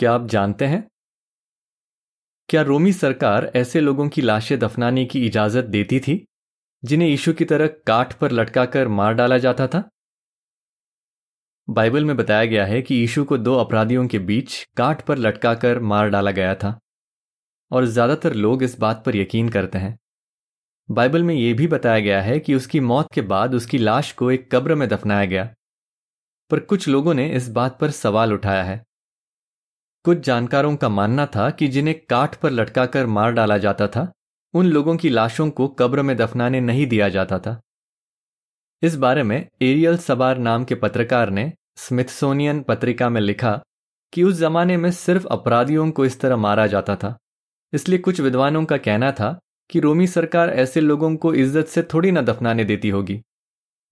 क्या आप जानते हैं? क्या रोमी सरकार ऐसे लोगों की लाशें दफनाने की इजाज़त देती थी, जिन्हें यीशु की तरह काठ पर लटकाकर मार डाला जाता था? बाइबल में बताया गया है कि यीशु को दो अपराधियों के बीच काठ पर लटकाकर मार डाला गया था, और ज़्यादातर लोग इस बात पर यकीन करते हैं। बाइबल में यह भी बताया गया है कि उसकी मौत के बाद उसकी लाश को एक कब्र में दफनाया गया, पर कुछ लोगों ने इस बात पर सवाल उठाया है। कुछ जानकारों का मानना था कि जिन्हें काठ पर लटकाकर मार डाला जाता था, उन लोगों की लाशों को कब्र में दफनाने नहीं दिया जाता था। इस बारे में एरियल सबार नाम के पत्रकार ने स्मिथसोनियन पत्रिका में लिखा कि उस जमाने में सिर्फ़ अपराधियों को इस तरह मारा जाता था। इसलिए कुछ विद्वानों का कहना था कि रोमी सरकार ऐसे लोगों को इज़्ज़त से थोड़ी ना दफनाने देती होगी।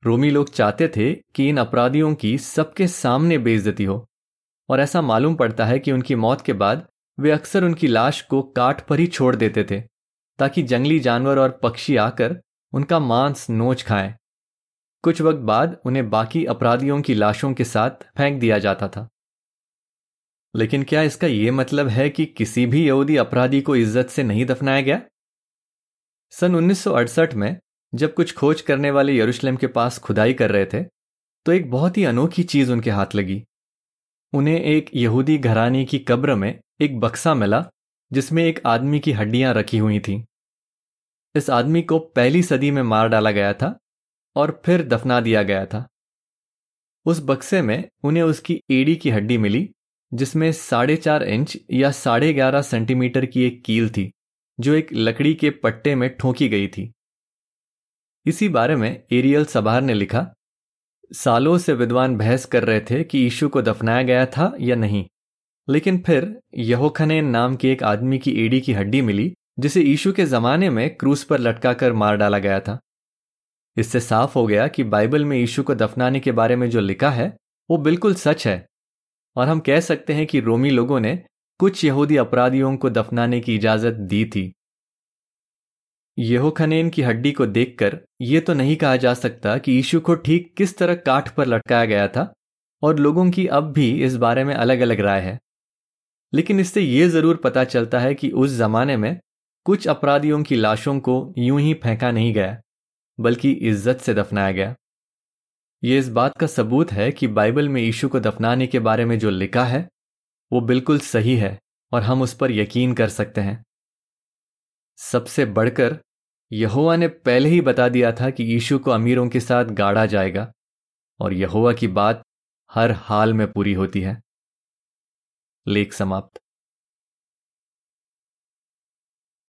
रोमी लोग चाहते थे कि इन अपराधियों की सबके सामने बेइज्जती हो। और ऐसा मालूम पड़ता है कि उनकी मौत के बाद वे अक्सर उनकी लाश को काट पर ही छोड़ देते थे, ताकि जंगली जानवर और पक्षी आकर उनका मांस नोच खाएँ। कुछ वक्त बाद उन्हें बाकी अपराधियों की लाशों के साथ फेंक दिया जाता था। लेकिन क्या इसका यह मतलब है कि किसी भी यहूदी अपराधी को इज़्ज़त से नहीं दफनाया गया? सन 1968 में जब कुछ खोज करने वाले यरूशलेम के पास खुदाई कर रहे थे तो एक बहुत ही अनोखी चीज़ उनके हाथ लगी। उन्हें एक यहूदी घराने की कब्र में एक बक्सा मिला, जिसमें एक आदमी की हड्डियाँ रखी हुई थीं। इस आदमी को पहली सदी में मार डाला गया था और फिर दफना दिया गया था उस बक्से में उन्हें उसकी एड़ी की हड्डी मिली, जिसमें साढ़े चार इंच या साढ़े ग्यारह सेंटीमीटर की एक कील थी, जो एक लकड़ी के पट्टे में ठोंकी गई थी इसी बारे में एरियल सबार ने लिखा सालों से विद्वान बहस कर रहे थे कि यीशु को दफनाया गया था या नहीं। लेकिन फिर यहोखनेन नाम के एक आदमी की एड़ी की हड्डी मिली, जिसे यीशु के जमाने में क्रूस पर लटकाकर मार डाला गया था। इससे साफ़ हो गया कि बाइबल में यीशु को दफनाने के बारे में जो लिखा है, वो बिल्कुल सच है। और हम कह सकते हैं कि रोमी लोगों ने कुछ यहूदी अपराधियों को दफनाने की इजाज़त दी थी। यहोखनेन की हड्डी को देखकर यह तो नहीं कहा जा सकता कि यीशु को ठीक किस तरह काठ पर लटकाया गया था, और लोगों की अब भी इस बारे में अलग अलग राय है। लेकिन इससे यह ज़रूर पता चलता है कि उस जमाने में कुछ अपराधियों की लाशों को यूँ ही फेंका नहीं गया, बल्कि इज़्ज़त से दफनाया गया। ये इस बात का सबूत है कि बाइबल में यीशु को दफनाने के बारे में जो लिखा है, वो बिल्कुल सही है, और हम उस पर यकीन कर सकते हैं। सबसे बढ़कर यहोवा ने पहले ही बता दिया था कि यीशु को अमीरों के साथ गाड़ा जाएगा, और यहोवा की बात हर हाल में पूरी होती है। लेख समाप्त।